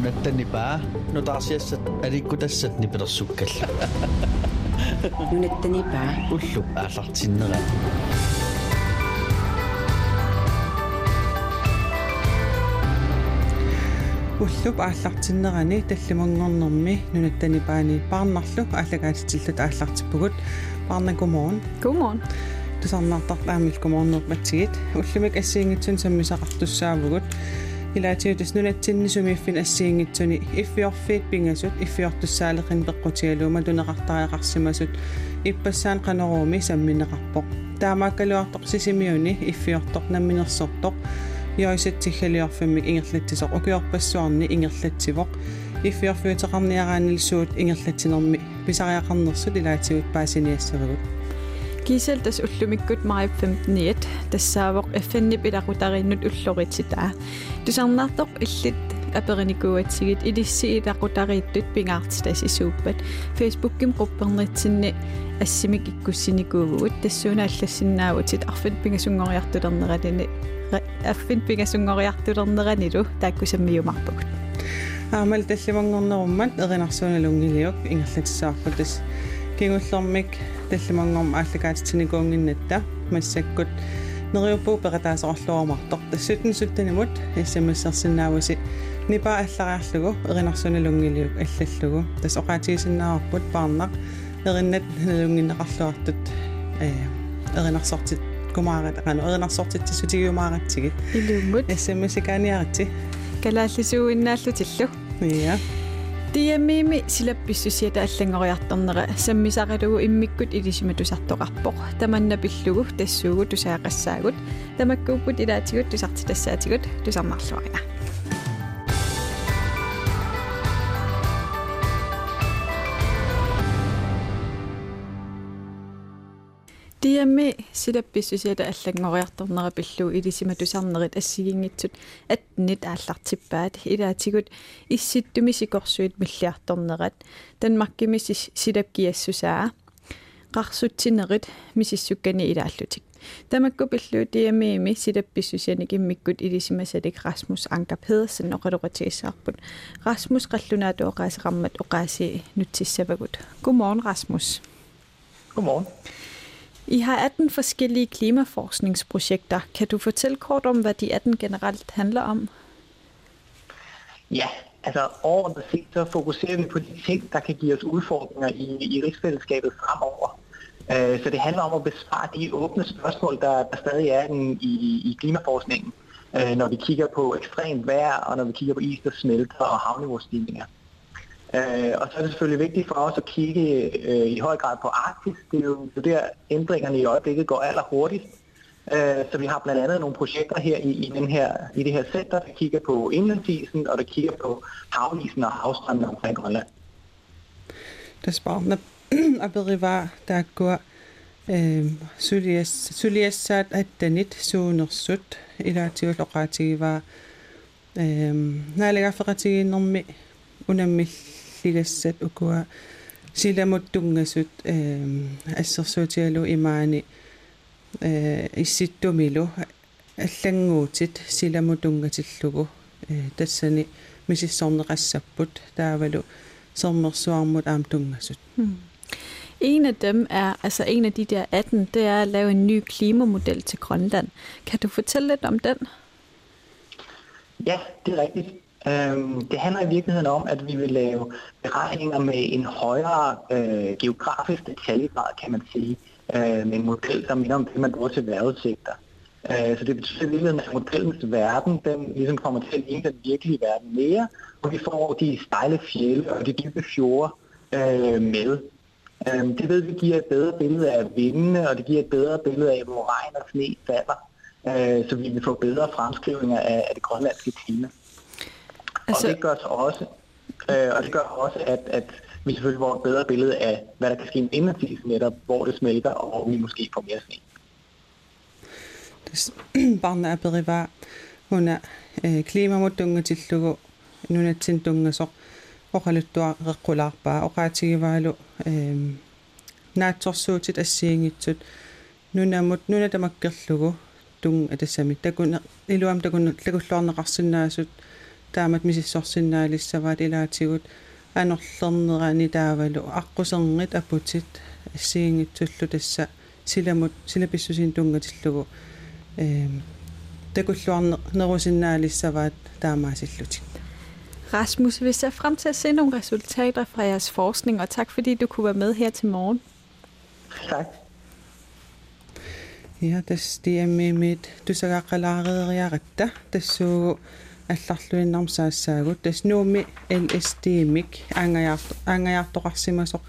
нунаттанипаа нутаарсиассат аликкутассат нипилерсуккалла нунаттанипаа уллу аалартиннера уллуп ааллартиннерани таллимангорнэрми нунаттанипаани паарнарлу аалагаатитиллут ааллартиппугут паарна гуморн гуморн тусарнаартарлаамил гуморнерп матсигит уллумик ассиингитсун саммисақартуссаавгут илаатиутас нунатсиннисумииффин ассиингитсуни иффиорфиит пингасут иффиортуссаалеқин пеққутигалуума тунеқартариақарсимасут иппассаан қанеруumi самминеқарпоқ таамааккалуартоқ сисимиуни иффиортоқ намминерсортоқ йоисатсиггалиорфиммик ингерлатсисоқ укиорпассуарни ингерлатсивоқ иффиорфиутеқарниараанилсуут ингерлатсинерми писариақарнерсут илаатигут паасиниассавагут кисел тас уллумиккут марип 15 тассаавоқ фннип илақутариннут уллоритситаа тусарнаартоқ иллит апериникуатсигит илисси илақутарииттут пингаартитас исууппат фейсбукким қуппернеритсинни ассимик иккуссиникуугут тассууна аллассиннаавутит арфит пингасунгориартулернералини аффин пингасунгориартулернеранилу тааккусаммиумарпагут аамал талливангорнеруммат эринарсууналунгилиук ингерлатиссаарпут тас кигуллэрмик таллимангорма ааллакаатитсиникуунгиннатта массаккут нериуппуу пеқатаасоорлуармартоқ тассутэн суттанимут иссамассерсинааваси нипа аллариарлугу эринарсуналунгилиук аллаллугу тас оқаатигисиннаарпут паарнақ эриннат налунгиннеқарлуартут э эринарсортит кумаарат ану эринарсортитсутигиумааратсигит илууммут смс-икааниарати калааллисууиннааллутиллу я Диамими силапписсусиата аллангориарторнера саммисақалугу иммиккут илисима тусартоқарпоқ таманна пиллугу тассуугу тусаақассаагут тамаккууппут илаатигут тусартитассаатигут тусарнарлуарина Диами силапписсусиата аллангориарторнера пиллу илисима тусарнерит ассигингитсут атнит ааллартиппаат илаатигут исситтуми сикорсуит миллиарторнерат танмаркими силапкиассусаа qarsutsinerit misissukani ilaallutик тамакку пиллу диамиими силапписсусианик иммиккут илисимасалик Расмус Анка Педерсен оқалуқатигиссаарпут Расмус қаллунаату оқаасеқармат оқааси нутсиссавагут Godmorgen Rasmus Godmorgen i har 18 forskellige klimaforskningsprojekter. Kan du fortælle kort om, hvad de 18 generelt handler om? Ja, altså overordnet set så fokuserer vi på de ting, der kan give os udfordringer i, i rigsfællesskabet fremover. Uh, så det handler om at besvare de åbne spørgsmål, der, der stadig er i, i klimaforskningen, uh, når vi kigger på ekstremt vejr, og når vi kigger på is, der smelter og havniveaustigninger. Øh, og så er det selvfølgelig vigtigt for os at kigge øh, i høj grad på Arktis. Det er jo der, ændringerne i øjeblikket går allerhurtigst. Øh, så vi har blandt andet nogle projekter her i, i, den her, i det her center, der kigger på indlandsisen og der kigger på havisen og havstrømmen omkring Grønland. Das braucht eine Aberivar-Dagur. Syliessat attanit suunersut ilaatiulloqaatigiva naaligaffeqatigiinnermi unammilli унаммиллигассат укуа силамуттунгасут ассерсуутигалу имаани э исситтумилу аллангуутит силамутунгатиллугу э тассани мисиссорнеқассаппут таавалу сэрмерсуармут аам тунгасут En af dem er, altså en af de der 18, det er at lave en ny klimamodel til Grønland. Kan du fortælle lidt om den? Ja, det er rigtigt. Øhm, det handler i virkeligheden om, at vi vil lave beregninger med en højere øh, geografisk detaljegrad, kan man sige, øh, med en model, der minder om det, man bruger til vejrudsigter. Øh, så det betyder i virkeligheden, at modellens verden, den ligesom kommer til at ligne den virkelige verden mere, og vi får de stejle fjelle og de dybe fjorde øh, med. Øh, det ved vi giver et bedre billede af vindene, og det giver et bedre billede af, hvor regn og sne falder, øh, så vi vil få bedre fremskrivninger af, af det grønlandske klima. Altså... Og det gør så også, øh, og det gør også at, at vi selvfølgelig får et bedre billede af, hvad der kan ske indlandsisen netop, hvor det smelter, og hvor vi måske får mere sne. Barna aperiva huna klimamutungatillugu nunatsin tungasoq oqaluttua reqqulaarpaa oqaatigivaalu naatsorsuutit assiingitsut nunamut nunatamakkerlugu tung atassami takun iluam takun lakulluarneqarsinnaasut таамат мисиссорсиннаалиссаваат илаатигут анерлернерани таавалу аққусернит апутит ассиингитсуллу тасса силамут силаписсусин тунгатиллугу эм такуллуарнерусиннаалиссаваат таамаасиллутик Rasmus, vi ser frem til at se nogle resultater fra jeres forskning, og tak fordi du kunne være med her til morgen. Tak. Ja, tas tiammiimit tusagaqqalaarieriaratta tassuu алларлуиннарм саассаагут тас нууми LSD-мик аангаярто аангаяртоқарсимасоқ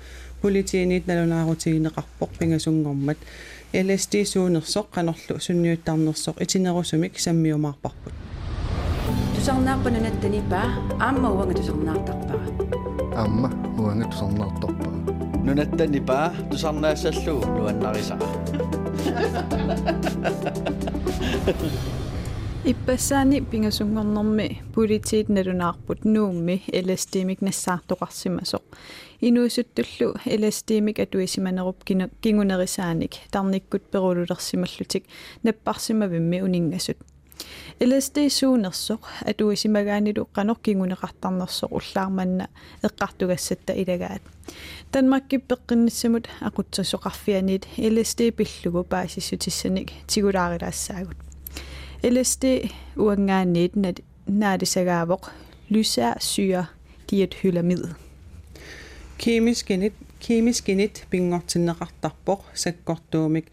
политиинит налунаарутигинеқарпоқ пингасунгормат LSD суунерсоқ qanorlu sunniuttарнерсоқ итинерусумик саммиумаарпарпут тусарнааппананаттанипаа аама уанга тусарнаартарпара аама уанга тусарнаартарпара нунаттанипаа тусарнаассаллуу нуаннарисара Иппассаани пингасунгорнэрми политиит налунаарпут нуумми LSD-мик нассаартоқарсимасоқ инуисуттуллу LSD-мик атуисиманеруп кингунерисааник тарниккут перулулерсималлутик наппарсимавимми унингасут LSD суунерсоқ атуисимагаанилу қаноркингунеқартарнерсоқ уллаарманна эққартугассатта илагаат. Danmarkкиппеққинниссамут ақутсасоқарфианит LSD пиллугу паасиссутиссаник тигулаарилаассаагут LSD уангаанниит наадисагаавоқ lysaa syre diethyllamid kemisk init kemisk init pingortinneqartarpoq sakkortuumik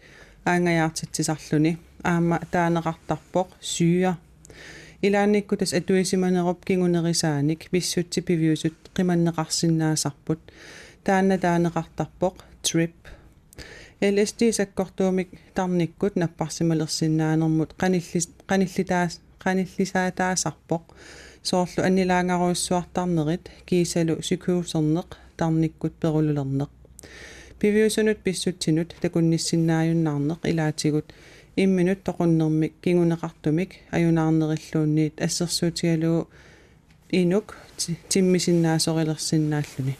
аангаjaartitsisarluni аама таанеқартарпоқ сüüа илааниккутас атуисиманеруп кигунерисааник виссутси пивиусут қиманнеқарсинаасарпут таанна таанеқартарпоқ trip LSD саккортуумик тарниккут наппарсималерсиннаанермут қаниллис қаниллитаас қаниллисаатаасарпоқ соорлу аннилаангаруйссуартарнерит кисалу сикуусернеқ тарниккут перулулернеқ. Пивиусунут писсутсинут такунниссиннааюннаарнеқ илаатигут. Имминут тоқуннэрмик кигунеқартумик аюнаарнериллуунниит ассерсуутигалуу инук тиммисиннаасорилерсиннааллуни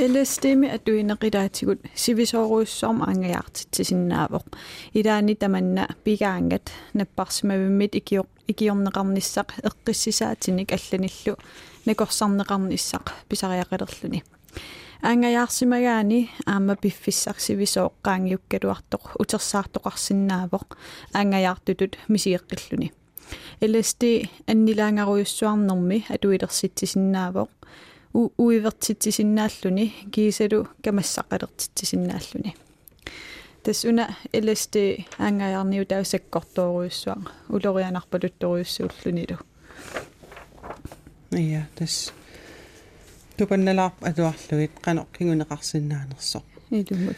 LSD-ми атуинеқилаатигут сивисооруйссуарм аангаяартитсисиннаавоқ илаани таманна пигаангат наппарсимавиммит икиор икиорнеқарниссақ эққиссисаатиник алланиллу накорсарнеқарниссақ писариақалерлүни аангаяарсимагаани аама пиффиссарсивисооққаангиуккалуартоқ утерсаартоқарсинаавоқ аангаяартутут мисиеққиллуни LSD аннилаангаруйуссуарнэрми атуилерситсисиннаавоқ уивертитсисиннааллуни кисалу камассақалертитсисиннааллуни тассуна LSD аангаяарниу таусаккортооруйуссуа улорианарпалутторуйуссууллунилу ja тас тупанналаар атуарлугит qanoq kiguneqarsinnaanерсоq илумут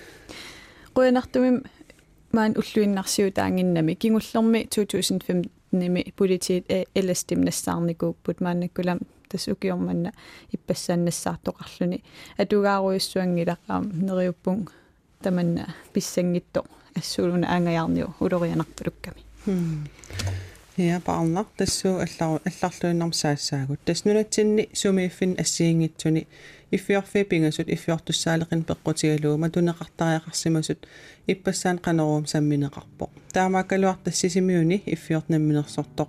қуянартумим маан уллуиннарсиу таангиннами кигуллерми 2015 ними политиит LSD нассаарникууппут мааннаккулам тас укиорманна иппассааннассаартоқарлүни атугааруйуссуангилаққаам нериуппун таманна писсангитто ассуулуна аангаяарниу улорианарпалукками Ja, barnar тассуу аллару алларлуиннарм саассаагут тас нунатсинни сумииффин ассиингитсуни. Иффиорфи пингасут иффиортуссаалеқин пеққутигалуума тунеқартариақарсимасут иппассаан қанеруум самминеқарпоқ таамааккалуар тассисимиуни иффиортнамминерсортоқ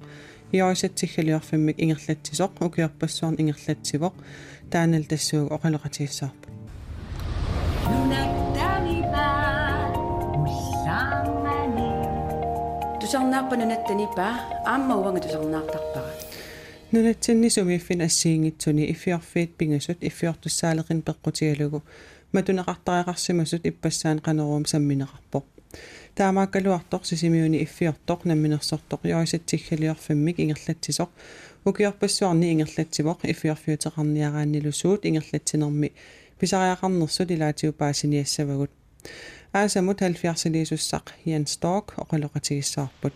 иорисатсиггалиорфиммик ингерлатсисоқ укиорпассуарн ингерлатсивоқ таанал тассууг оқалеқатииссаарпут тусарнааппананаттанипаа аама уанга тусарнаартарпара нунатсинни сумииффин ассиингитсуни иффиорфиит пингасут иффиортуссаалеқин пеққутигалугу матунеқартариақарсимасут иппассаан қанеруум самминеқарпоқ таамааккалуартоқ сисимиуни иффиортоқ намминерсортоқ йорисатсиггалиорфиммик ингерлатсисоқ укиорпассуарни ингерлатсивоқ иффиорфиутеқарниарааннилусуут ингерлатсинерми писариақарнерсут илаатиу паасиниассавагут аасамут 70-лисуссақ Jan Stork оқалоқатигиссаарпут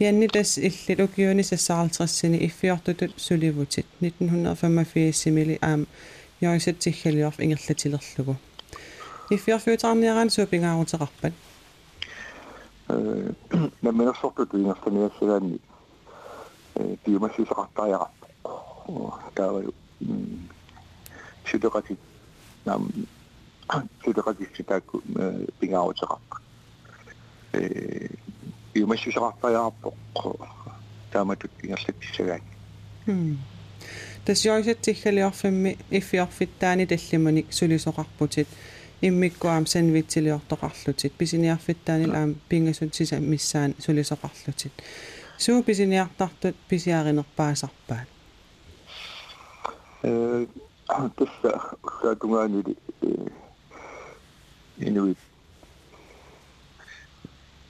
Janni tas illit ukiuni sassааралтериссини иффиортутут суливутит 1985 na mewn sopr dwi'n os dyna sy'n enni. Dwi'n mynd sy'n sgadau a gael yw sydwgadi nam sydwgadi sydd ag byng awd sy'n rhaid. Dwi'n mynd sy'n sgadau a gael dwi'n allu sy'n enni. Tässä joiset sikkeli offi offi tänne tehtiin, mä niin sylisokarputit. Иммиккуаам санвитсилиортоқарлутит писиниарфиттаанил аам пингасут сиса миссаан сулисоқарлутит суу писиниартартут писиаринерпаасарпаат э тусса усаатунгаанили инуит.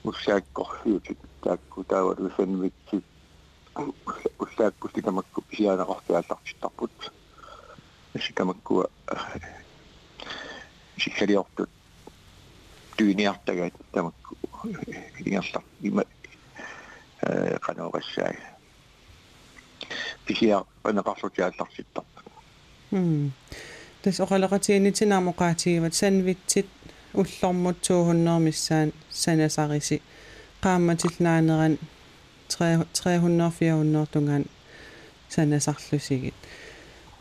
Усааккорфиутит таакку таавалу санвитсит усааккусти тамакку писианеқартиаллартиттарпут сикамаккуа сиккалиортут түйниартагаат тамакку ингерлар има э канаорассаа писиа панеқарлутиаллартиттар м тас оқалеқатиинитинаармоқаатигиват санвитсит уллормут 200 миссаан санасариси qaammatillnaanеран 300 400 тунгаан санасарлусигит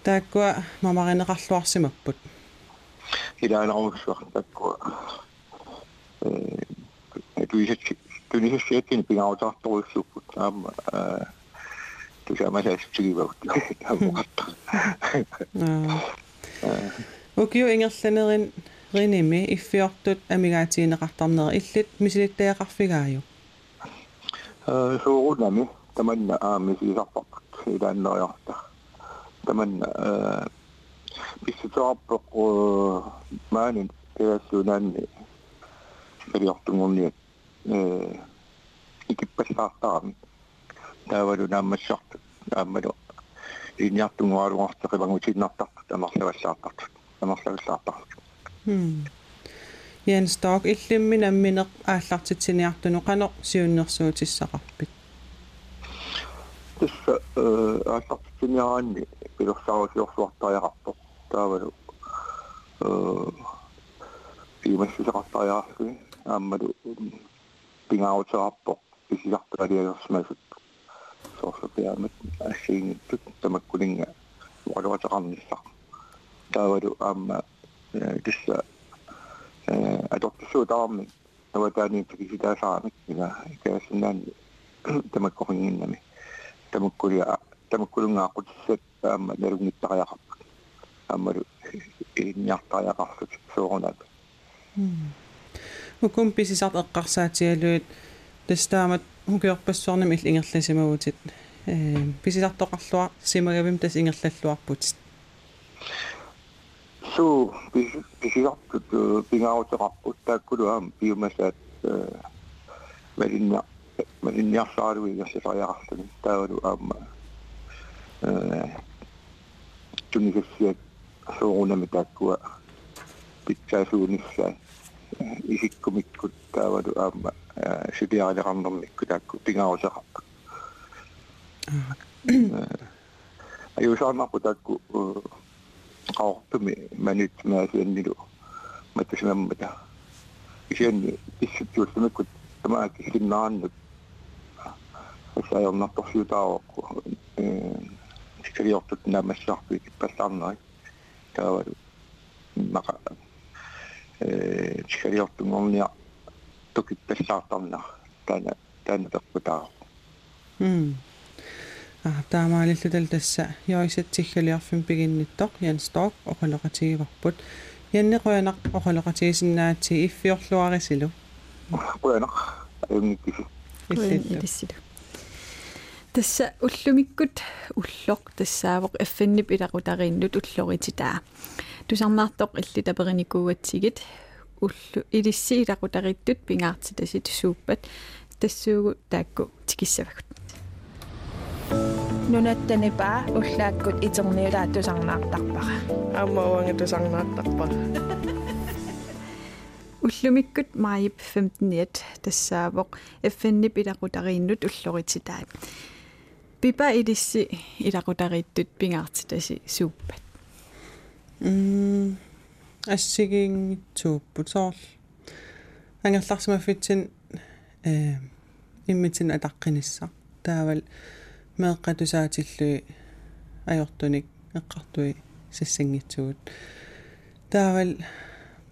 тааккуа мамаринеқарлуарсимаппут илаанерусуар таккуа э туисат туисаттин пигаутаарторуссуппут аама э тусамасаасчигивагут таамоқарта Окиу ингерланерин риними иффиортут амигаатиинеқартарнера иллит мисилиттаақарфигааю э соорунами таманна аами сисарпарпут илааннериарта таманна э писсутаарпеқ маанин теассунаанни калиортунгорниат э икиппассаартаарми таавалу нааммассарту ааммалу инниартунгуалуартеқивангутиннартарту тамарлавассаартарту тамарлавассаартарту м Jens Stork иллиммин амминеқ ааллартитсиниартуну қано сиуннерсуутиссақарпит тасса э ааллартитсиниараанни пилерсаарусиорсуартариақарпоқ таавалу э пимассисақартариаарсуи ааммалу пингаарутеқарпоқ писиларталиагерсмасут соорсупиамат ассииниттут тамаккулинга уалуатеқарниссақ таавалу аама тасса э адоптисуутаарми таватаани тикиситаасаарамик ила икаасиннаани тамаккорингиннами тамаккулиа тамаккулунгаақутиссат аама налугниттариақарпут аамалу инниартариақарлут соорунат укум писисарт эққарсаатигалуит тастаамат хукиорпассуарнами ил ингерласимагутит э писисартоқарлуа симагавим тас ингерллаллуарпутит су писисартут пингаарутеқарпут тааккулуаам биомасаат малинна малинниарсааруи яссариақарлуни таавалу аама э suunnelta tuo pitkään suunnissa. Isikko mikko taavadu amma sitten aina rannon mikku takku tingaosa Ayo sama aku takku kau tu manit masuk ni mä macam semam macam isen isu juuri semua kut sama kisin nan tu saya nak tahu tahu aku sekali waktu мақа э сикалиортунгорниа токиппаллаартарнаа таана таана перпутаа м а таамаалиллутал тасса йоисатсиггалиарфим пигинниттоқ ян сток оқалоқатигиварпут яннеқуянақ оқалоқатигисиннаатси иффиорлуарисилу қуянақ аюнгиккиси иллиллу тасса уллумиккут уллоқ тассаавоқ аффиннип илақутарииннут уллорититаа тусарнаартоқ илли тапериникууатсигит уллу илисси илақутариттут пингаартитасит сууппат тассуугу таакку тикиссавагут нунаттанипаа уллааккут итерниулаа тусарнаартарпара. Аама уанга тусарнаартарпара. Уллумиккут маип 15-ниат тассаавоқ аффиннип илақутарииннут уллорититаат пипа илисси илақутарииттут пингаартитаси сууппат м ассигингитсууппут соор ангерларсимаффитсин э иммитсин атаққиниссаа таавал меэққатусаатиллуи ajortunik эққартуи сассангитсуут таавал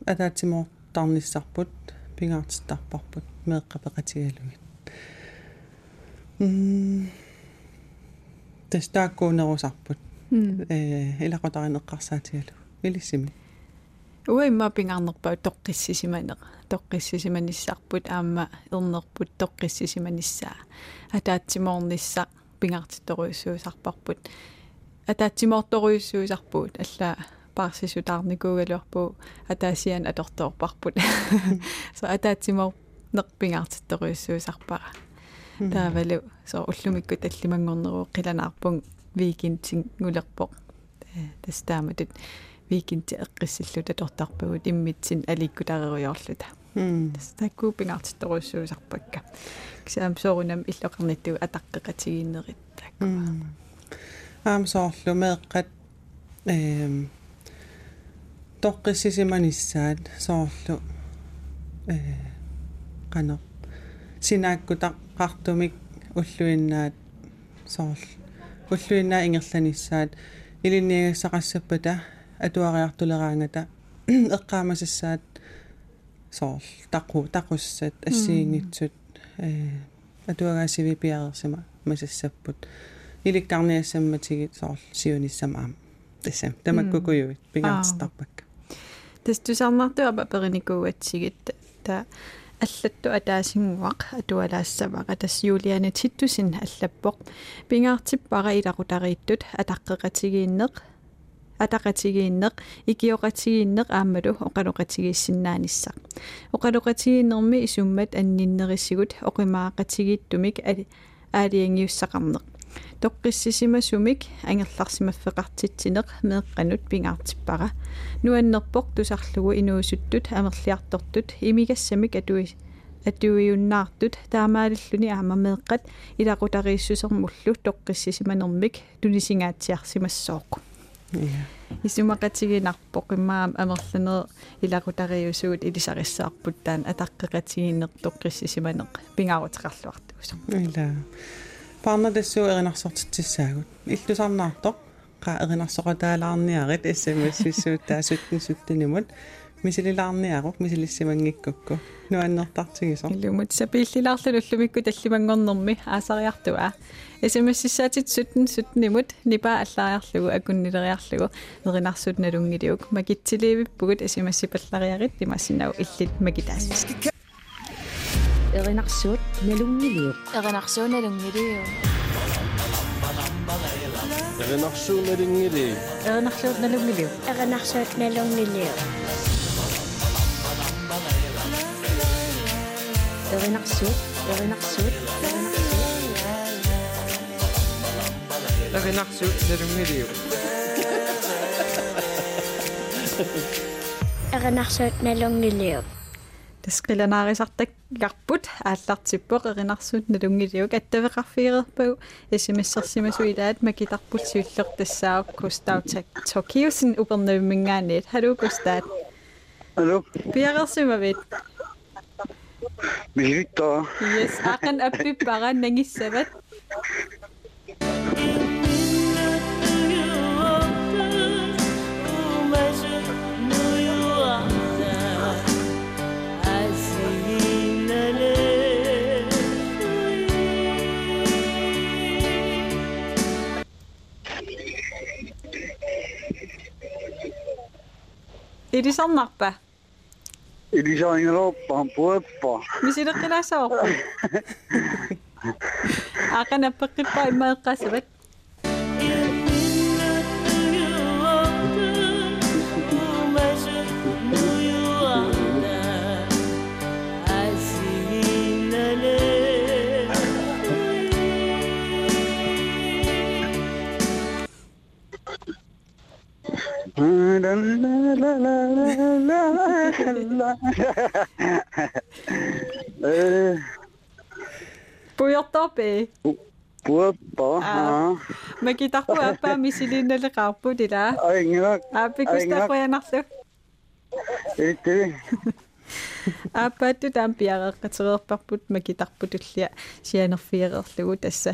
атаатсимоортарниссарпут пингаартиттарпарпут меэққапеқатигалугит м тастааккуунерусарпут э илақутаринеққарсаатигалу илиссими? Уимма пингарнерпаа тоққиссисиманеқ тоққиссисиманиссарпут аама ернерпут тоққиссисиманиссаа. Атаатсимоорниссақ пингартитторуйссуусарпарпут атаатсимоорторуйссуусарпут алла парсисутаарникуугалуарпу атаасиан аторторпарпут. Со атаатсимоор неқпингартитторуйссуусарпара таавалу со уллумиккут аллимангорнеруу қиланаарпун викинтин гулерпоқ тастааматут викинти эққиссиллута тортарпагут иммитсин аликкутареруйорлута тастакку пингартитторуйссуусарпакка кисаам соорунам иллоқарниттуг атаққеқатигииннерит аам соорлу меэққат эм тоққиссисиманиссаат соорлу э қано синааккутақ qартумик уллуиннаат соорл уллуиннаа ингерланissaат илинниагассақассаппата атуариартулераангата эққаамасассаат соорл тақу тақуссат ассиингитсут э атуагаасиви пиарерсама масассаппут иликкарниассамматигит соорл сиуниссама аама тассам тамаккукуюит пигаартартарпакка тастусарнартуапа периникууатсигит та аллатту атаасингуақ атуалаассаваqa тас юлиана титтусин аллаппоқ. Пингаартиппара илақутарииттут атаққеқатигииннеқ атақатигииннеқ икиоқатигииннеқ аамалу оқалоқатигииссиннааниссақ оқалоқатигииннерми исуммат анниннериссигут оқимаақатигииттумик али аалиангиуссақарнеқ тоққиссисимасумик ангерларсимаффеқартитсинеқ меэққанут пингаартиппара нуаннерпоқ тусарлугу инуусуттут амерлиартортут имигассамик атуи атуиуннаартут таамааллуни аама меэққат илақутарииссусермуллу тоққиссисиманермик тунисингаатсиарсимассооқ исумақатигинарпоқ иммаам амерланер илақутариусуут илисарissаарпут таан атаққеқатигиннер тоққиссисиманеқ пингаарутеқарлуартуусо ила парна тассуу эринарсортитсаагут иллусарнаартоқ qa erinarsoqataalaarniarit sms vissuuttaa suttun suttunimut мисилилаарниарук мисилиссимангиккукку нуаннертартигисо илумут сапииллилаарлуллумикку таллимангорнэрми аасариартуа смссисаатит суттун суттнимут нипа аллаариарлугу акуннилериарлугу эринарсут налунгилиук макитсиливиппугут смссипаллариарит тимассинау Erenarsion Nalungilio. Erenarsion Nalungilio. Erenarsion Nalungilio. Erenarsion Nalungilio. Erenarsion Nalungilio. Erenarsion, Erenarsion, Erenarsion Nalungilio. Erenarsion Nalungilio. тасқиланаарисартак гарпут ааллартиппоқ эринарсуут налунгилиук аттавеқарфиерерпагу смссерсимасуилаат макитарпут сиуллер тассаав кустаутак токиусин упернавиммингаанит халу кустаат Алло, пиарерсимавит Михита. yes ақан аппиппара нагиссават Илисарнарпа. Илисарингилоорпаа пуаппаа. Мисилеққилаасаарпа. Ақана пеққиппа имаэққасават. La la la la la la. Э, пуйортоопе пуаппа. Аа. макитарпу аппаа мисилиинналеқарпу тила Аингилак. ааппикустаақуянарлу Эти. ааппаатту таам пиареққатерерпарпут макитарпутуллиа сианерфиерерлугу тасса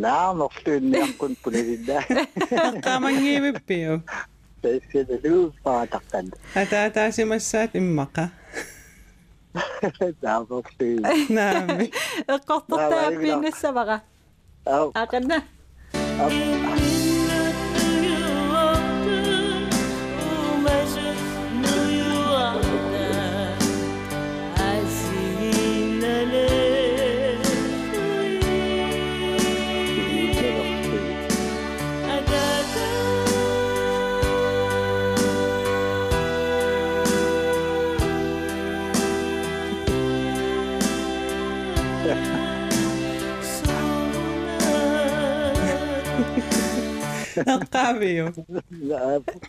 نعم مقصود اني كنت لله تامنجي ببيو سيدلوز فاعتقد أتا تاسي مسات إمقا نعم مقصود نعم قطة بين السبغة أقلنا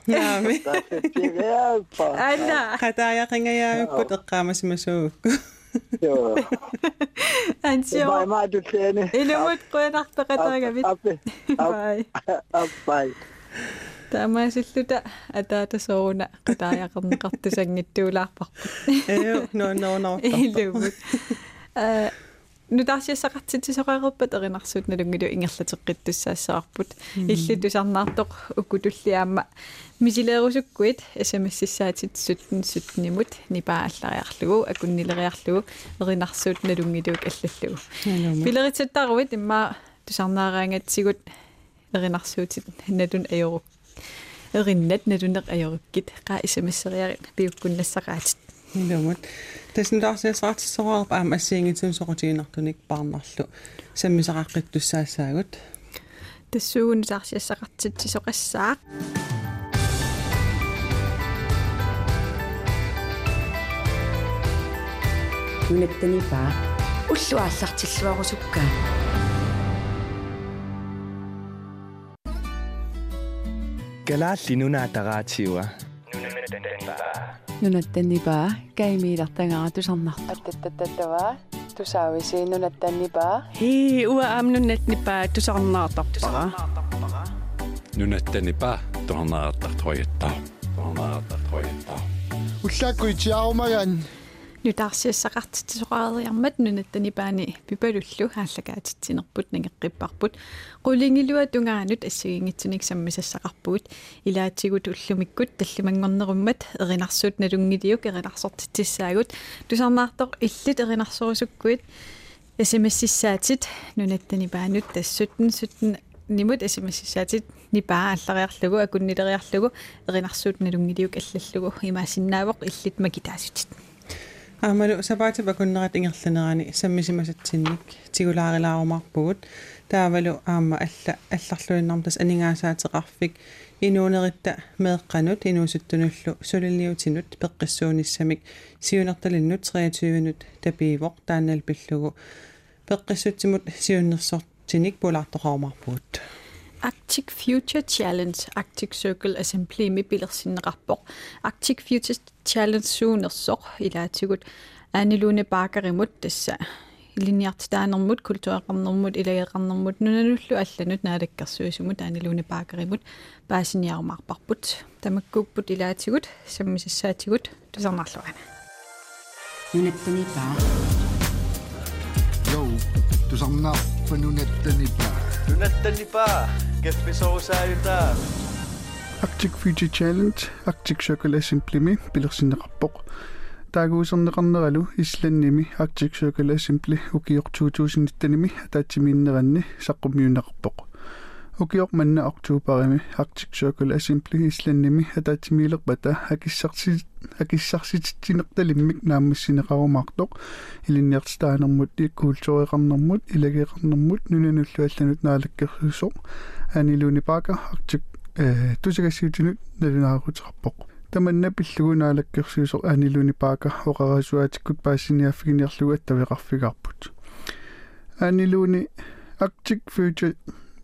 наами тааситтигааппа анна qataayaqingayaamikput eqqaamasимасуугукку ансио бай маатуллиани илумут қуянартеқатаагавит аппи бай. Аппай. Таамаасиллута атаатасооруна qataayaqerneqartusangittuulaarparput эу но но но илумут э nu tarsiassaqartitisoqaeruppat erinarsuut nalungulu ingerlateqqittussaassararput иллутусарнаартоq уккутуллиаама мисилеерусуккуит смссаатит суттен суттнимут нипаа аллариарлугу акуннилериарлугу эринарсуут налунгилук аллаллугу пилеритсаттааруит имма тусарнаараангатсигут эринарсуутит налун аёрук эриннат налунеқ аёруккит қаа смссериарит пиуккуннассақаатит Илумут. Таснутаарсиасаартиссораарпа аама ассиингитсун соқутигинартуник паарнарлу. саммисақаққиттуссаассаагут. тассуугун саарсиассақартитсисоқассаақ нунаттанипаа уллуааллартиллуарусуккаа галаалли нунаатагаатиуа nunattannipaa kaimiilartangaa tusarnarta attattattatavaa tusaavisii nunattannipaa hii uwa aam nunattannipaa tusarnaartarpaa nunattannipaa tusarnaartartoyattaa tusarnaartartoyattaa ullaakku itiaarumagan уллааккуитиарумаган нутаарсиассақартитсоқаариармат нунаттанипаани пипалуллу хааллагаатитсинерпут нагеққиппарпут qulingilua tungaanut ассагингитсуник саммисассақарпугут илаатсигут уллумиккут таллимангорнеруммат эринарсуут налунгилиук эринарсортитсаагут тусарнаартоқ иллит эринарсорусуккуит смссаатит нунаттанипаанут тассуттен суттен нимут смссаатит нипаа аллариарлугу акуннилериарлугу эринарсуут налунгилиук аллаллугу имаасиннаавоқ иллит макитаасутит аамалу сапаатипа куннерат ингерланерани саммисимасатсинник тигулаарилаарумаарпугут таавалу аама алла алларлуиннартас анингаасаатеқарфик инуунеритта меэққанут инуусуттунуллу сулилниутинут пеққиссуунissamик сиунерталиннут 23-нут тапиивоқ таанал пиллугу пеққиссутсимут сиуннерсортиник пулаартоқарумаарпугут Arctic Future Challenge, Arctic Circle, Assemblémi Billersin rapport. Arctic Future Challenge suunersoq ilaatigut aanilune paakarimut tassa. Linjart taanermut kultuaqarnermut ilaqarnermut nunanullu allanut naalakkarsuisumut aanilune paakarimut paasinjaarmaarparput. Tamakkuupput ilaatigut sammisassaatigut tusernarluana. Nunattani paa. Yo, tusarnar pa nunattani paa. Nunattani paa. Каффисоусааютаа Arctic Future Challenge Arctic Circle Assembly пилерсиннеқарпоқ таагуусернеқарнералу исланними Arctic Circle Assembly укиор 2019-ними атаатсимииннеранни саққумиунеқарпоқ укиор манна октуупарими Arctic Circle Assembly исланними атаатсимиилерпата акиссарси акиссарсититсинерталиммик нааммассинеқарумаартоқ илинниартстаанермут иккуултуреқарнермут илагеқарнермут нунануллуалланут наалаккерсусоқ анилуни пака Arctic э тусагасиутинут налунаарутеқарпоқ таманна пиллугунаалаккерсуусо анилуни пака оқарасуатиккут паассиниаффигиниарлугу аттавеқарфигарпут анилуни Arctic Future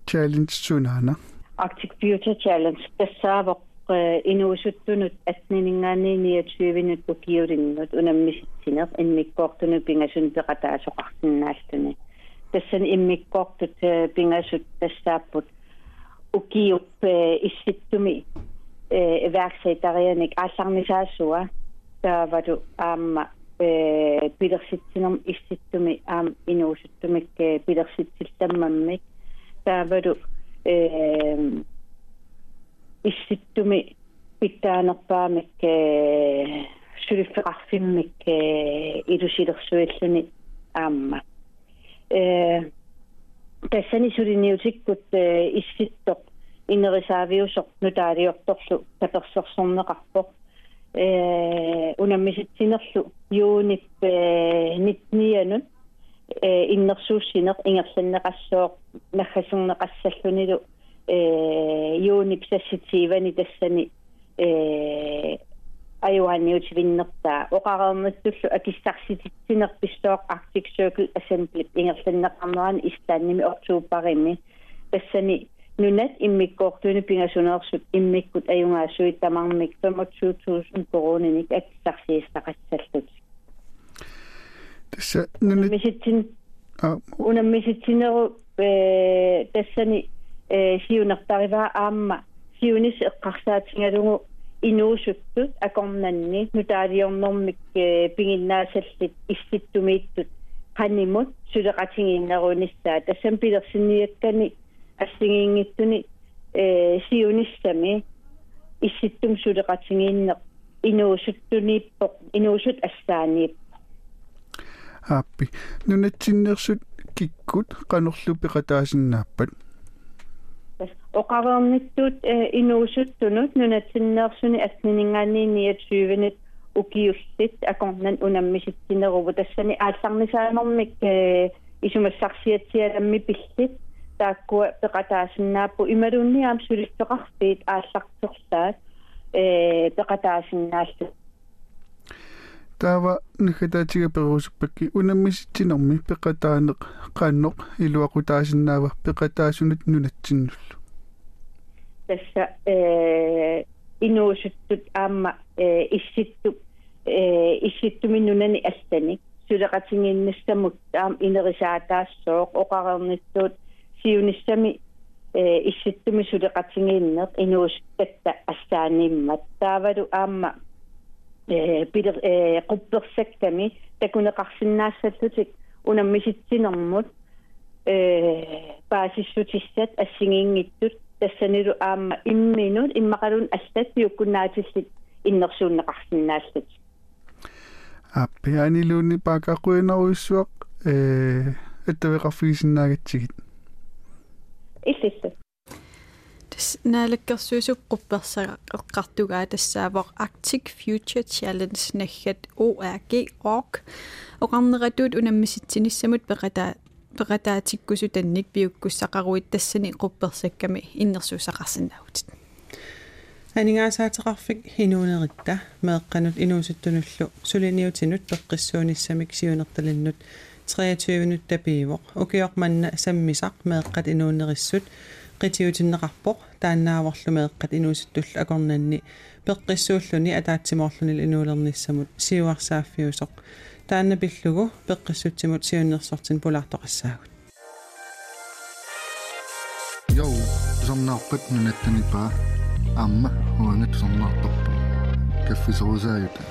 Challenge сунаана Arctic Future Challenge тассаавоқ inuusuttunut atniningaani 29 ukiulinnut unammisitsinеq immikkoortunu pingasun peqataasoqarsinnaalluni тассани иммиккоортут пингасут тассааппут укиуп исситтуми эвэрсейтарианик аалларнисаассуа таавалу аама пилерситсинерм исситтуми аам инуусуттумик пилерситсилтаммаммик таавалу э исситтуми питтаанерпаамик сулиффеқарфиммик илусилерсуиллуни аама э тассани сулиниутиккут исситтоқ инерисаавиусоқ нутаалиорторлу таперсерсорнеқарпоқ э унаммиситсинерлу юунип нитнианут э иннерсууссинеқ ингерланнеқассооқ наггасернеқассаллунилу э юунип сасситсиивани тассани. Э аюанниут виннертаа оқарернаттуллу акиссарсититсинерпистоақ Arctic Circle Assembly ингерланнеқарнерани истаанними ортууппарими тассани нунат иммиккоортуни пингасунеерсут иммиккут аюнгаассуит тамармик 25000 корониник акиссарсиистақассаллут тасса нунат миситсин а унаммиситсинеру э тассани э сиунертариваа аама сиунис эққарсаатингалугу инуусуттут акорнанни нутаалиорнэрмик пингиннаасаллит исситтумииттут qaнимут сулеқатингиннеруниссаа тассам пилерсиниаккани ассигиингиттуни э сиунissami исситтум сулеқатингииннеқ инуусуттуниппоқ инуусут ассааниип ааппи нунатсиннерсут киккут канорлу пеқатаасиннааппат оқаверниттут инуусуттунут нунатсиннеерсуни аснинингаани 29-нит укиуллит акорнан унаммиситсинеруву тассани аалларнисаанермик исумассарсиатсиаламми пиллит. Тааккуа пеқатаасиннааппу ималуунниаам сулиттеқарпиит ааллартерлаат э пеқатаасиннааллу таава нахатаатига перуусуппакки. Унаммиситсинерми пеқатаанеқ qaannoq илуақутаасиннаава пеқатаасунут нунатсиннуллу. Тасса э инуусуттут аама э исситту э исситтуми нунани аллани сулеқатингиннассамут аам инерисаатаассооқ оқарерниттуут сиуниссами э исситтуми сулеқатингииннеқ инуустатта ассааниммат таавалу аама э бидер э quppersaqtami takuneqarsinnaassallutик unammisitsinермут э паасиссутиссат ассигиингиттут тассанилу аама имминут иммақалун аллат юккунаатиллит иннерсууннеқарсинааллут аппианилууни паакақуинеруиссуақ э эттавеқарфигисиннаагатсигит иллисса тас наалаккерсуусуп quppersага эққартугаа тассаавоқ Arctic Future Challenge наггат ORG org оқарнератуут унаммиситсиниссамут пеқатаа пеқатаатиккусу танник пиуккуссақаруит тассани quppersakками иннерсуусақарсинаавут анингаасаатеқарфик хинуунеритта меэққанут инуусуттунуллу сулиниутинут пеққиссуунissamик сиунерталиннут 23 тапиивоқ укиорманна саммисақ меэққат инуунериссут qitiutinnеқарпоқ тааннааварлу меэққат инуусуттуллу акорнанни пеққиссууллуни атаатсимоорлунил инуулернissamут сиуарсааффиусоқ таанна пиллугу пеққиссутсимут сиуннерсортин пулаартоқассаагут йоу сорнааққат нунаттанипаа аама хуангат сорнаартарпа каффисорусааюта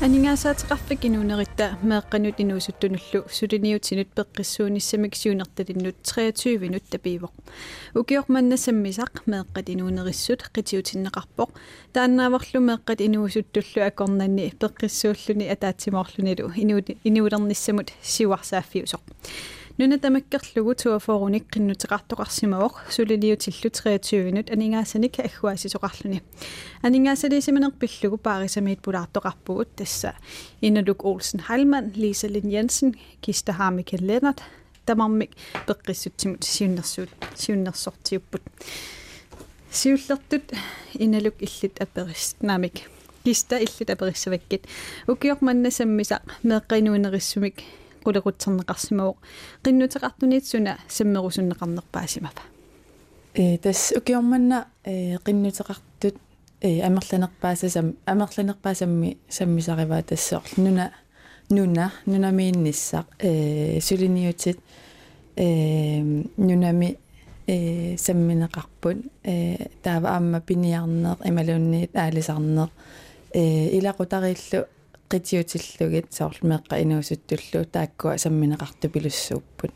анингаасаатеқарфик инуунеритта меэққанут инуусуттунуллу сулиниутинут пеққиссуунissamик сиунерталиннут 23 минут тапиивоқ укиорманнасаммисақ меэққат инуунериссут қитиутиннеқарпоқ тааннааварлу меэққат инуусуттуллу акорнанни пеққиссууллуни атаатсимоорлунилу инуулернissamут сиуарсааффиусоқ Nuna tamakkirlugu tuaforunik qinnutiqartoqarsimavoq suliliutillu 23 minut aningaasani ka agguaasisuqarluni. Aningaasaliisimanerpillugu paarisamiit pulaartoqarpugut tassa. Inaluk Olsen Heilmann, Lisa Lind Jensen, Kista Harmike Lennart, tamarmik peqqissutsimut siunnersuut siunnersortiupput. Siullertut inaluk illit aperistnaamik. Kista illit aperissavakkit. Ukiormannasammisa meeqqinuunerissumik меэққинуунериссумик qulaqutserneqarsimauq qinnutеqartuniitsuna саммерусуннеқарнерпаасимава э тас укиорманна э qinnuteqartut э амерланерпаасасам амерланерпаасамми саммисариваа тассоорлу нуна нуна нунамиинниссақ э сулиниутит э нунами э самминеқарпут э таава аама пиниарнеқ ималуунниит аалисарнеқ э илақутариллу qitiutillugit соорлмеққа инуусуттуллу тааккуа самминеқарту пилуссууппут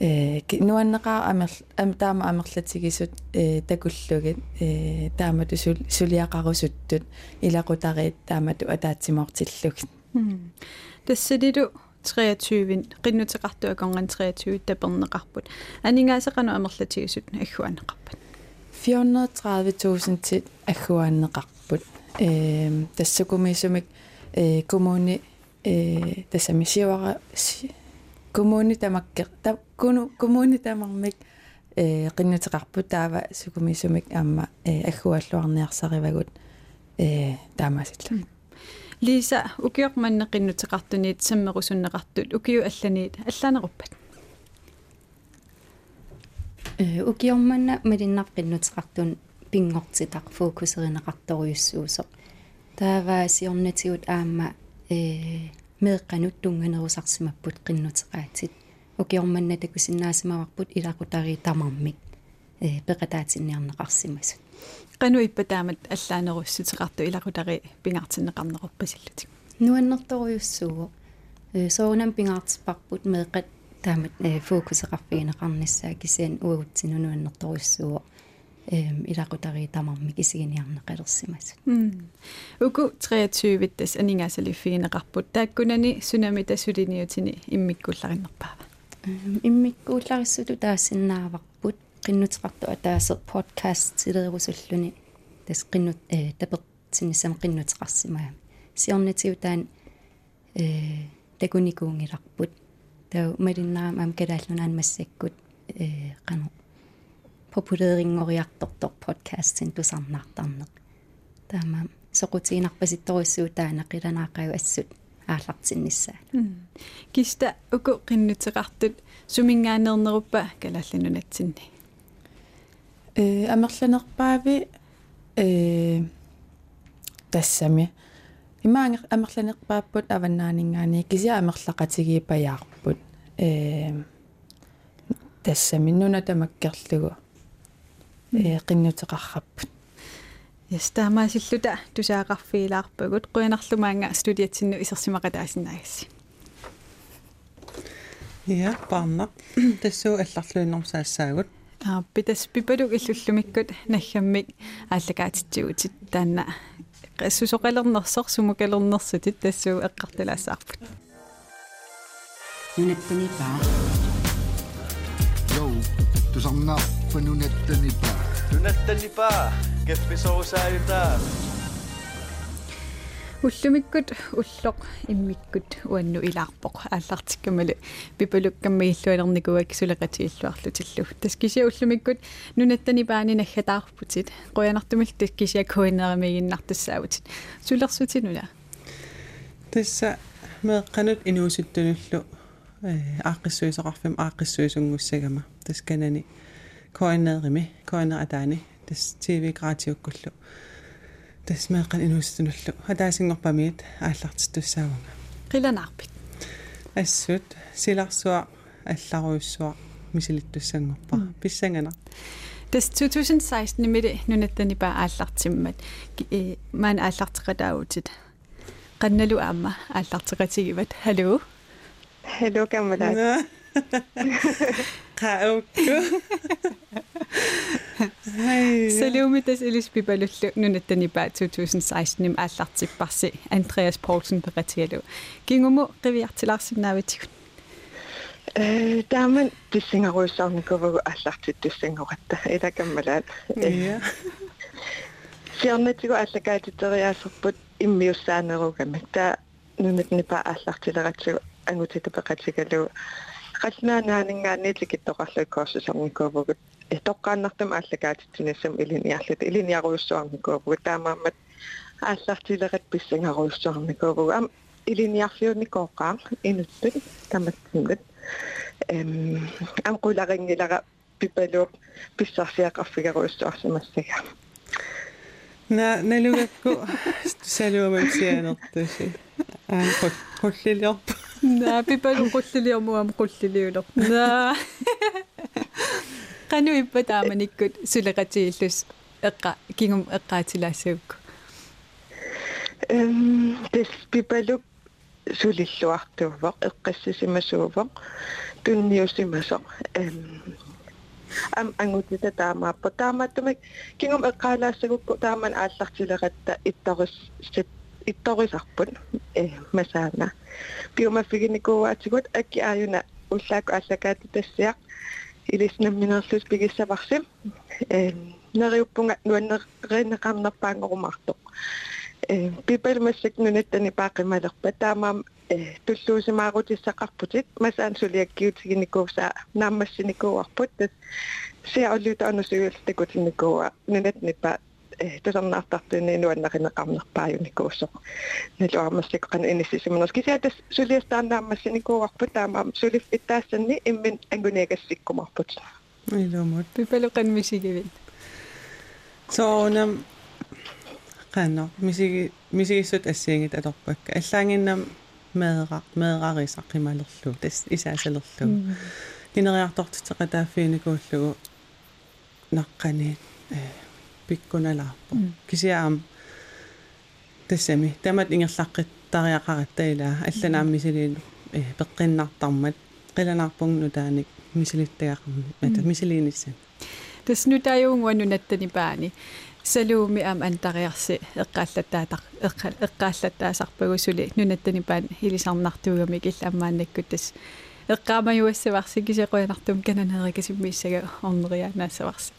э нуаннеқаа амер ам таама амерлатигисут э такуллугит э таамату сулиақарусуттут илақутариит таамату атаатсимоортиллугит тассалилу 23 qinnuteqartu akongan 23 taperneqarput aningaasaqanu amerlatигисут аггуанеқарпат 430000 tit аггуанеқарпут э тассукумисумик э коммуни э тассамисиуара коммуни тамакке та куну коммуни тамармик э qinnuteqarput таава сукумисумик аама э аггуаллуарниарсаривагут э таамасилла лиса укиорманнеқиннутеқартуниит саммерусуннеқартут укиу алланиит аллаанеруппат э укиорманна малиннаққиннутеқартун пингортитақ фокусеринеқарторюссуусоқ таава сиорнатигут аама э меэққанут тунганерусарсимаппут қиннутеқаатит укиорманна такусиннаасимаварпут илақутари тамармик э пеқатаатинниарнеқарсимасут qanu иппатаамат аллаанеруссутеқарту илақутари пингаартиннеқарнеруппасиллутик нуаннэрторюссууо э соонам пингаартиппарпут меэқат таамат э фокусеқарфигинеқарниссаа кисиан уагутсину нуаннэрторюссууо эм илақутари тамарми кисигиниарнеқалерсимасут уку 23 тас анингаасалиффигинеқарпут тааккунани сунами тасулиниутини иммиккуллариннерпаава иммиккууллариссуту таассиннааварпут qinnuteqartu ataaser podcast silerirusulluni tas qinnut э таперсинissam qinnuteqarsimaa сиорнатиутаан э такуникуунгиларпут тау малиннаам ам калааллунаан массаккут э qanu популерингориарторtor подкастин тусарнаартарнеq таамаам соqutiinarpasittorussuu таана qilanaaqaju assut ааллартиннссаа киста уку qinnuteqartut сумингаанернеруппа калаалланунатсинни э амерланерпаави э тассами. Имаангер амерланерпааппут аваннаанингаани кися амерлақатигиипаяарпут э тассами. Нуна тамаккерлугу э qinnuteqarrapпут ястаамаасиллута тусаақарфиилаарпагут қуянарлумаанга студиатсинну исерсимақатаасинаагасси я парна тассуу алларлуиннэрсаассаагут аа питас пипалук иллуллумиккут наггаммик ааллакаатитсуутит таанна qassусоқалернерсор сумукалернерсутит тассуу эққарталаассаарпут нунаттанипаа йоу тусарнаарпанунаттанипаа нунаттанипаа каффисоусааютаа уллумиккут уллоқ иммиккут уанну илаарпоқ ааллартиккамалу пипалуккаммагиллуалерникуак сулеқатииллуарлутиллу таскися уллумиккут нунаттани паани наггатаарпутит қоянартумил таскися коинерамигиннартассаавутит сулерсутинуна тасса меэққанут инуусуттунуллу э ааққиссуисоқарфим ааққиссуисунгуссагама тасканани коинеерими коинератаани тас тв гратиуккуллу тасмеэкъан инуустунуллу хатаасингорпамиит ааллартиттуссаавага qilanaarpit ассут силарсуа алларуйуссуа мисилиттуссангорпа писсангана тас 2016 нимили нунаттани паа ааллартиммат маан ааллартеқатааутит qannalu aamma ааллартеқатигиват халу Hello каммалаа. qaukku Салиумитас илиспипалуллу нунаттанипаа 2016 ним ааллартиппарси Андреас Поулсен ператигалу кингуму qivиартилаарсинааватигут Э тааман тиссингаруйссаарникувагу ааллартит туссангоратта илакаммалаат. я сиорнатигу аллакаатитериаасерпут иммиуссаанеругами таа нунатнипаа ааллартилератсигу ангутита пеқатигалу qasnaanaaninggaanniitikittoqarlu koorsusarnikuuvugut итоққааннартум ааллакаатитсинассам илиниарлут илиниаруйуссуарникуувгу таамаамат ааллартилерат писсангаруйуссуарникуувгу ам илиниарфиуникооққаа инуттут таматсимгат эм ам qularingilара пипалуоп писсарсиақарфигеруйссуарсимассага на налугакку салуамамсианертуси аа qulлилиорп на пипалу qulлилиормуам qulлилиулер на кану иппа тааманиккут сулеқатииллус эққа кингум эққаатилаассагукку эм тес пипалук сулиллуартуувоқ эққассисимасуувоқ тунниусимасоқ эм ам ангутита таамааппа таамааттумик кингум эққаалаассагукку тааман ааллартилератта иттарис ittorisarput э масаана пиумаффигиникууаатигут акки ааюна уллааку ааллакаати тассиақ илиснамминерлус пигиссаварсим э нериуппунга нуаннеринеқарнерпаангорумартоқ э пипалмассак нунаттани паақималерпа таамаам э туллуусимаарутиссақарпутит масаан сулиаккиутигиникууса нааммассиникууарпут тас сиауллута анусуйултакутиникууа нунатнипа ehtyä on. Nähtävästi niin nuannarinaqarnerpaajunikuusso naluarmassiqqan inissisimunas kisiatas suliastaannaammassinikuuarpu taama sulif ittaassani immin anguniakassikkumarput ilumut pipaluqan misigivit soonam ähm, qanno misigi misigissut assiingit atorpakka allaanginnam ähm, maadera maaderarisaqimalerlu tas isaasalerlu tineriartortiteqa taaffiinikuullugu naqqaniin э пиккуналаарпо кисиаам тассами тамат ингерлаққиттариақаратта алланаам мисилиин э пеққиннартармат қиланаарпунгну тааник мисилиттагақарми мата мисилииниссан тас нутааюунгуану наттани паани салууми ам антариарси эққааллаттаатар эққааллаттаасарпагусули нунаттани паан хилисарнартуугами килламмааннаккут тас Эққаамаюассаварси кисеқуянартум кананерикасиммиссага орнериаанаасаварси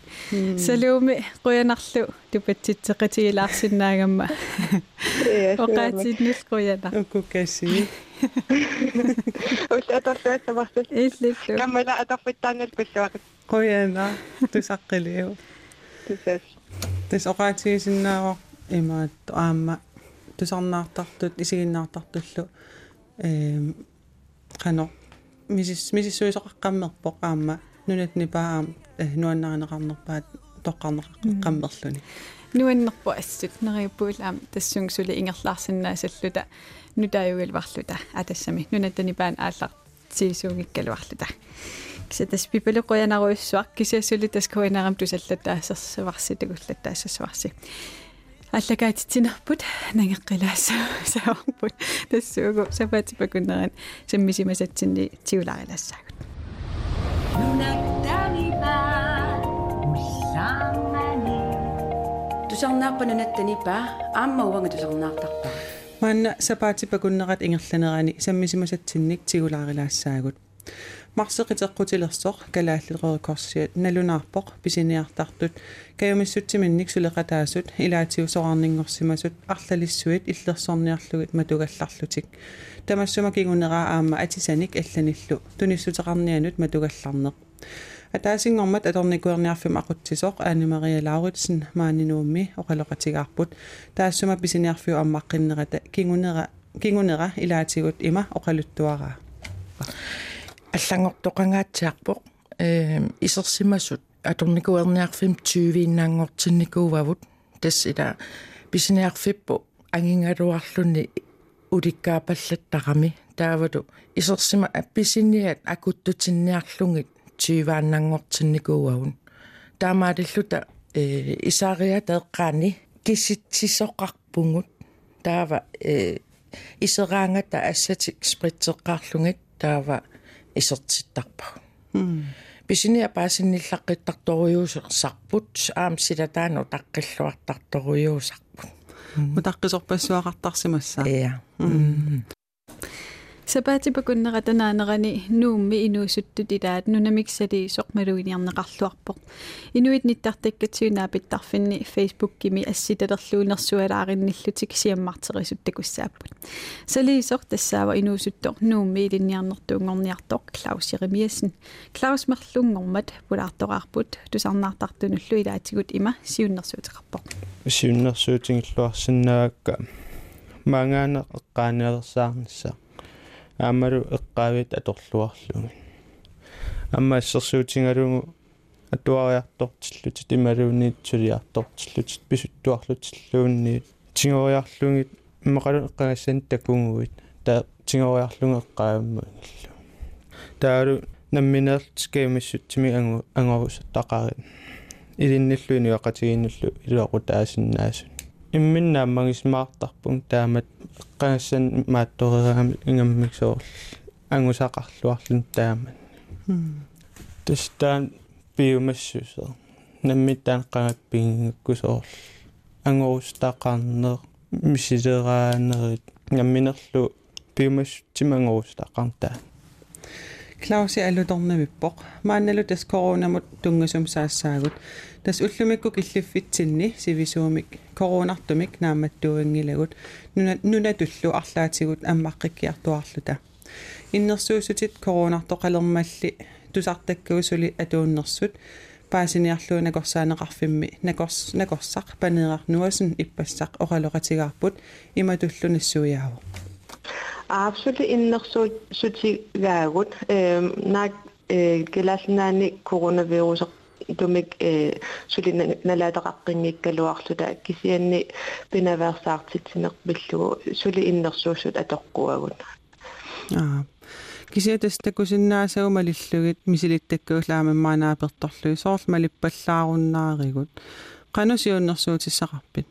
салууми қуянарлу тупатситсеқатигилаарсинаагамма оқаатиннул қуяна уккуккассими уллаатарлуассаварсут иллиллу каммала атарфиттаанал пиллуақит қуяна тусаққилиу. Тусас. Тас оқаатигисиннааваа имаат аама тусарнаартартут исигиннаартартуллу эм қано мисис мисиссуисоқаққаммерпоқ аама нунатни паа э нуаннаринеқарнерпаат тоққарнеқаққаммерлуни нуаннерпу ассут нериуппуул аам тассунгсули ингерлаарсинаасаллута нутааюгилварлута атассами нунаттани паан ааллар сиисуугиккалуарлута киса тас пипелеқуянаруйссуар кисиассули тас куинарам тусаллатаассерсаварси тагуллаттаассаварси аллагаатитсинерпут нагеққилаасса сааварпут тассуугу сапаатипакуннеран саммисимасатсинни тиуларилаассаагут нунаттанипа уллааммани тусарнааппанунаттанипа аама уанга тусарнаартарпа манна сапаатипакуннерат ингерланерани саммисимасатсинник тигулаарилаассаагут марсеқитеққутилерсоқ калааллерерикорсиат налунаарпоқ писиниартартут каюмиссутсиминник сулеқатаасут илаатиусоқарнингорсимасут арлалиссуит иллерсорниарлугит матугалларлутик тамассума кигунераа аама атисаник алланиллу туниссутеқарнианут матугалларнеқ атаасингормат аторникуерниарфим ақутсисоқ аани мария лауритсен маанинуумми оқалоқатигаарпут таассума писиниарфиу аммаққиннерата кингунера кингунера илаатигут има оқалуттуараа аллангортоқангаатсиарпоқ э исерсимасут аторникуерниарфим 20-иннаангортинникуувавут тас ила писиниарфиппу ангингалуарлунни уликкаапаллаттарами таавалу исерсима писиниат акуттутинниарлугит 20-ааннаангортинникуувавун таамаалиллута э исаариа теэққаани киситсисоқарпугут таава э исераангата ассатик спритсеққарлугит таава исертиттарпа писиниа паасинниллаққиттарторуйуусерсарпут аам силатаану таққиллуартарторуйуусарпут мутаққисорпассуақартарсимассаа иа Sabati pakunnaqatanaanarani nuummi inuusuttut ilaat nunamiksali soqmaluiniarneqarluarpoq. Inuit nittartakkatsiunaa pittarfinni Facebook-kimi assitalerluunersualaarinnillutik siammarterisuttakussaapput. Saliisoq tassaava inuusuttoq nuummi ilinniarnertuungorniartoq Klaus Jeremiasen. Klaus merlungormat pulaartoqarput tusarnaartartunullu ilaatigut ima siunnersuutiqarpoq. Siunnersuutingilluarsinnaakka mangaana eqqaaneersaarnissaq аамалу эққаавит аторлуарлуги амма ассерсуутингалугу атуариартортиллутит ималуунниитсулиартортиллутит писуттуарлутиллуунниит тигориарлугит иммақалу эққагассан такунгуит таа тигориарлугеққааммаангилла таалу намминеэртикаимиссутсими ангу ангорусаттақарит. Илинниллуини вақатигиннуллу илуақу таасиннаасун имминнааммагисмаартарпун таамат эққагассан маатторераами ингаммиксоорл ангусақарлуарлун таамат тастаан биумассусер наммитаан qangappiingikkusoorl ангорустақарнеэ мисилераанерит намминерлу биумассутсимангорустақарнтаа Клауси алуторнамиппоқ маанналу тас коронамут тунгасум саассаагут тас уллумикку киллиффитсинни сивисуумик коронартумик нааматтуангилагут нуна нунатуллу арлаатигут аммаққиккиартуарлута иннерсуусутит коронартоқалермалли тусартаккуусули атууннэрсут паасиниарлуuna корсаанеқарфимми накорс накорсақ панеэқар нуасин иппассақ оралоқатигаарпут иматуллу нассуяава Absolut innersuut sutигаагут э нак э геласнаани коронавирусеқ тумик э сулина налаатеқаққингиккалуарлута кисианни пинаваерсаартитсинеқпиллугу сули иннерсуусут атоққуагут аа кисиатас такусиннаасагумалиллугит мисилиттаккуулаамаммаанааперторлуи соорл малиппаллааруннааригут qanusиуннэрсуутиссақарпит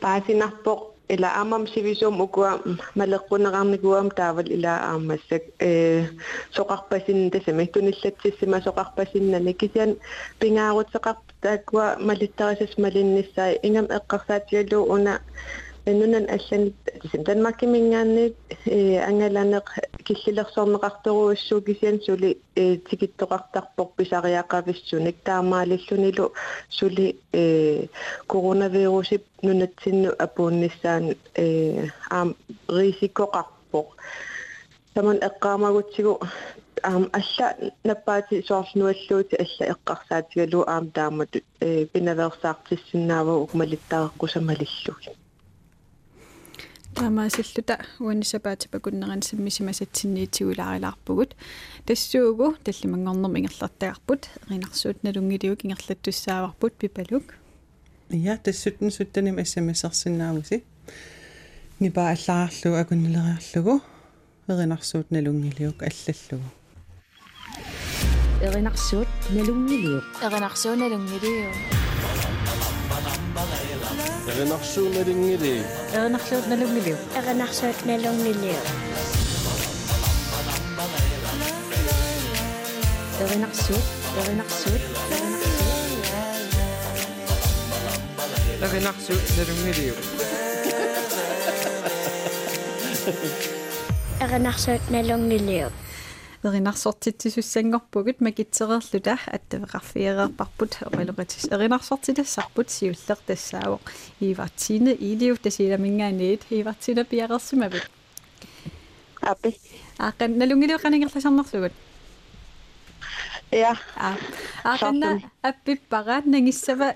паасинарпоқ إلى أمام سيفيزوم أقوى ملقون غامن قوى متعول إلى أمام سك إيه، سقاق بسين تسمه تونسلت تسمه سقاق بسين نلقيزين بين عود سقاق تقوى ملتاسس ملين نساء إنهم إقصات يلو أنا нунан алланит тисим танмаккимингаанниит э ангаланеқ киллилерсорнеқарторуассуу кисиан сули э тикиттоқартарпор писариақависсуник таамаалиллунилу сули э коронавирусип нунатсинну апуунниссаан э аам рисикоқарпор таман эққаамагутсигу аам алла наппаати соорлнуаллуути алла эққарсаатигалуу аам таамату э пинаверсаартиссиннааву укмалиттаагаққусамалиллуги таамаасиллута уанисапаатипа куннеран симмисимасатсинниитсигулаарилаарпугут тассуугу таллимангорнерм ингерлартагарпут эринарсуут налунгилиук ингерлаттуссааварпут пипалук. Я тассуттэн суттаним смсерсиннаавуси нипа аллаарлу акуннилериарлугу эринарсуут налунгилиук аллаллугу. Эринарсуут налунгилиук эринарсуут налунгилиук Renachsu Er Renachsu nog Renachsu Nerinili. Renachsu, Er Renachsu. nog zo'n Renachsu Nerinili. эринарсортитсуссангорпугут макитсерерлута аттавеқарфиереерпарпут орилоқатис эринарсортилассарпут сиуллер тассаавоқ иватсине илиу тасиламингаанит иватсина пиарерсимавит апи ааққан налунгилу қанигерласарнерлугут я а аақанна аппиппара нагиссава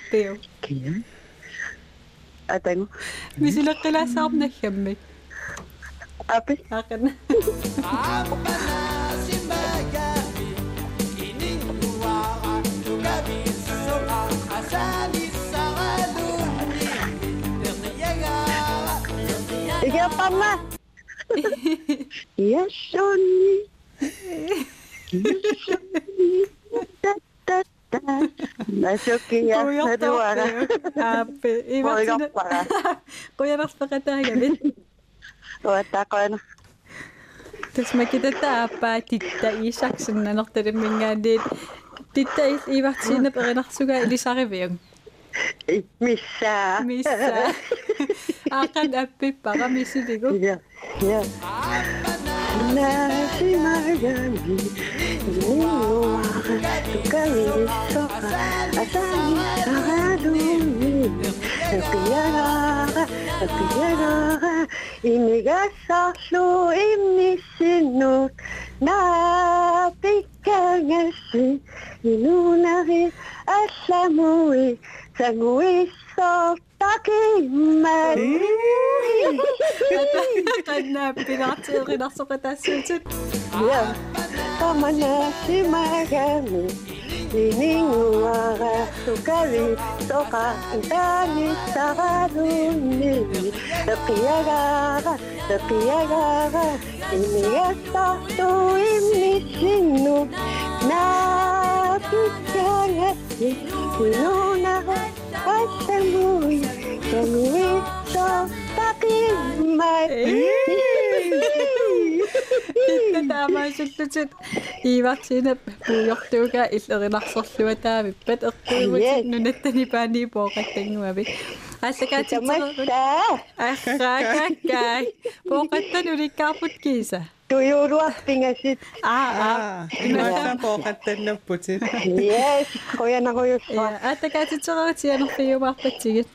Атагу. Атагу аппеққиппара эққаангаяарпусиппат. Апи. Kieltoni. Kieltoni. пуйуларпиу Атагу. мисилеққилаассаарнаггаммик апи аақана Игаппамма. Яшони. Nasyok kaya sa duwara. Ape. Huwag ako para. Kuya Rox, baka ito agamin. Huwag ako na. Tapos makita ta apa, eh, tita isak, sinanok tari mga din. Tita is iwak sinap, pero naksuga, ili sa akin ba yung? Misa. Misa. Akan api, para misi digo. Yeah. Yeah. nace Magali, Lua, tu cabeza, Asani, Araduni, Piara, Piara, y mi gasa, su y mi sinu, na picagashi, y lunari, asamui, Seguissa takimeni. Tänä pinatsi rinnassa vetäisi sitten. Joo. Tämä näsi mäkäni. dining wara sukari toka itani sararuni tapiagara tapiagara таамаасуллутит ииварсинап пуйортууга иллеринарсорлуатаавиппат эққуймутит нунаттани паани пооқаттангуави ааллакаатитсерерут арраагаккай пооқаттан уликкаарпут киса туйууруарпингасит аа аа имаасаа пооқаттаннаппутит yes коянагоюсса ааллакаатитсерерут сианерфиумаарпатсигит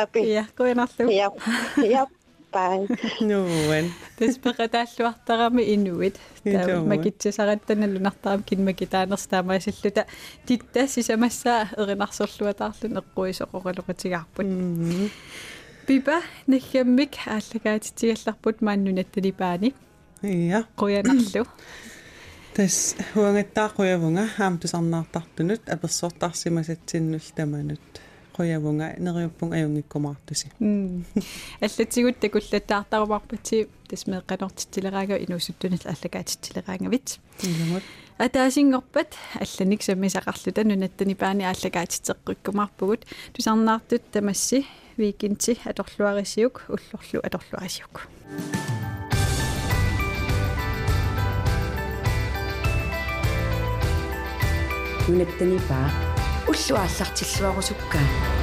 апи я коянарлу я я пай нуэн теспекатааллуартарами инуит Итауа. макитсисараттаналлунартарам кинмакитаанерстаамаасиллута титта сисамассаа эринарсорлуатаарлун эққуисоқоралоқатигаарпут пипа наггаммик ааллагаатитигалларпут мааннунатталипаани ия қуянарлу. Тас хуангаттаақуявунга аам тусарнаартартунут аперсуортарсимасатсиннул таманут қуявунга нериуппун аюнгиккумаартуси м аллатигут такуллаттаартарумарпати тасмеэққанортитилераага инуусуттунал аллагаатитилераангавит иламут атаасингорпат алланик саммисақарлута нунаттани паани ааллагаатитеққиккумаарпугут тусарнаартут тамасси викинти аторлуарисиук уллорлу аторлуарисиук нунаттани паа уллуааллартиллуарусуккаа